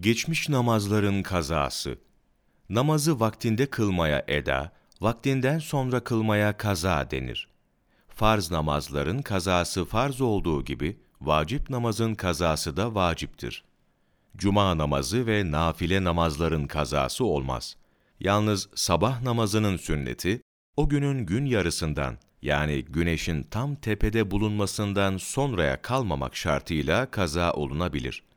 Geçmiş namazların kazası Namazı vaktinde kılmaya eda, vaktinden sonra kılmaya kaza denir. Farz namazların kazası farz olduğu gibi, vacip namazın kazası da vaciptir. Cuma namazı ve nafile namazların kazası olmaz. Yalnız sabah namazının sünneti, o günün gün yarısından yani güneşin tam tepede bulunmasından sonraya kalmamak şartıyla kaza olunabilir.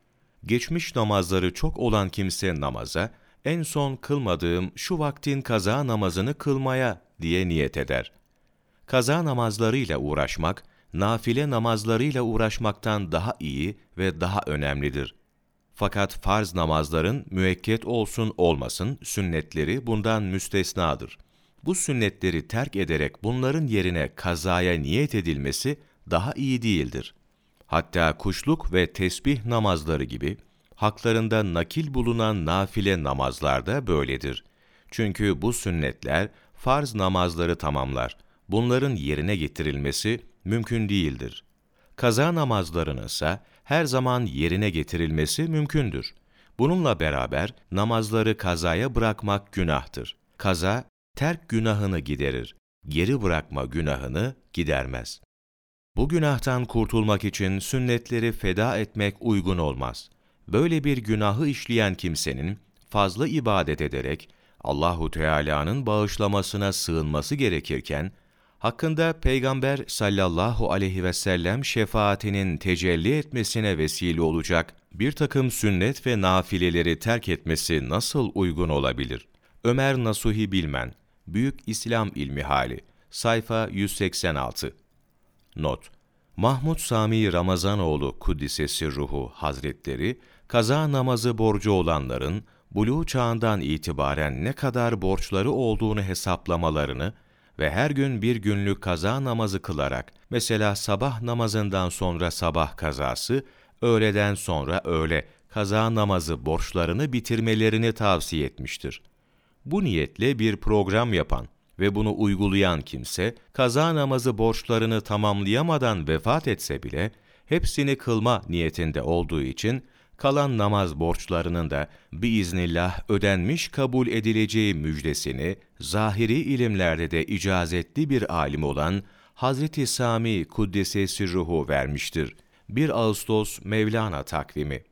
Geçmiş namazları çok olan kimse namaza, en son kılmadığım şu vaktin kaza namazını kılmaya diye niyet eder. Kaza namazlarıyla uğraşmak, nafile namazlarıyla uğraşmaktan daha iyi ve daha önemlidir. Fakat farz namazların müekket olsun olmasın sünnetleri bundan müstesnadır. Bu sünnetleri terk ederek bunların yerine kazaya niyet edilmesi daha iyi değildir. Hatta kuşluk ve tesbih namazları gibi haklarında nakil bulunan nafile namazlarda böyledir. Çünkü bu sünnetler farz namazları tamamlar. Bunların yerine getirilmesi mümkün değildir. Kaza namazlarının ise her zaman yerine getirilmesi mümkündür. Bununla beraber namazları kazaya bırakmak günahtır. Kaza, terk günahını giderir, geri bırakma günahını gidermez. Bu günahtan kurtulmak için sünnetleri feda etmek uygun olmaz. Böyle bir günahı işleyen kimsenin fazla ibadet ederek Allahu Teala'nın bağışlamasına sığınması gerekirken hakkında Peygamber sallallahu aleyhi ve sellem şefaatinin tecelli etmesine vesile olacak bir takım sünnet ve nafileleri terk etmesi nasıl uygun olabilir? Ömer Nasuhi Bilmen, Büyük İslam İlmi Hali, sayfa 186 Not Mahmud Sami Ramazanoğlu Kuddisesi Ruhu Hazretleri, kaza namazı borcu olanların, buluğ çağından itibaren ne kadar borçları olduğunu hesaplamalarını ve her gün bir günlük kaza namazı kılarak, mesela sabah namazından sonra sabah kazası, öğleden sonra öğle kaza namazı borçlarını bitirmelerini tavsiye etmiştir. Bu niyetle bir program yapan ve bunu uygulayan kimse, kaza namazı borçlarını tamamlayamadan vefat etse bile, hepsini kılma niyetinde olduğu için, kalan namaz borçlarının da biiznillah ödenmiş kabul edileceği müjdesini zahiri ilimlerde de icazetli bir alim olan Hazreti Sami Kuddise Sirruhu vermiştir. 1 Ağustos Mevlana takvimi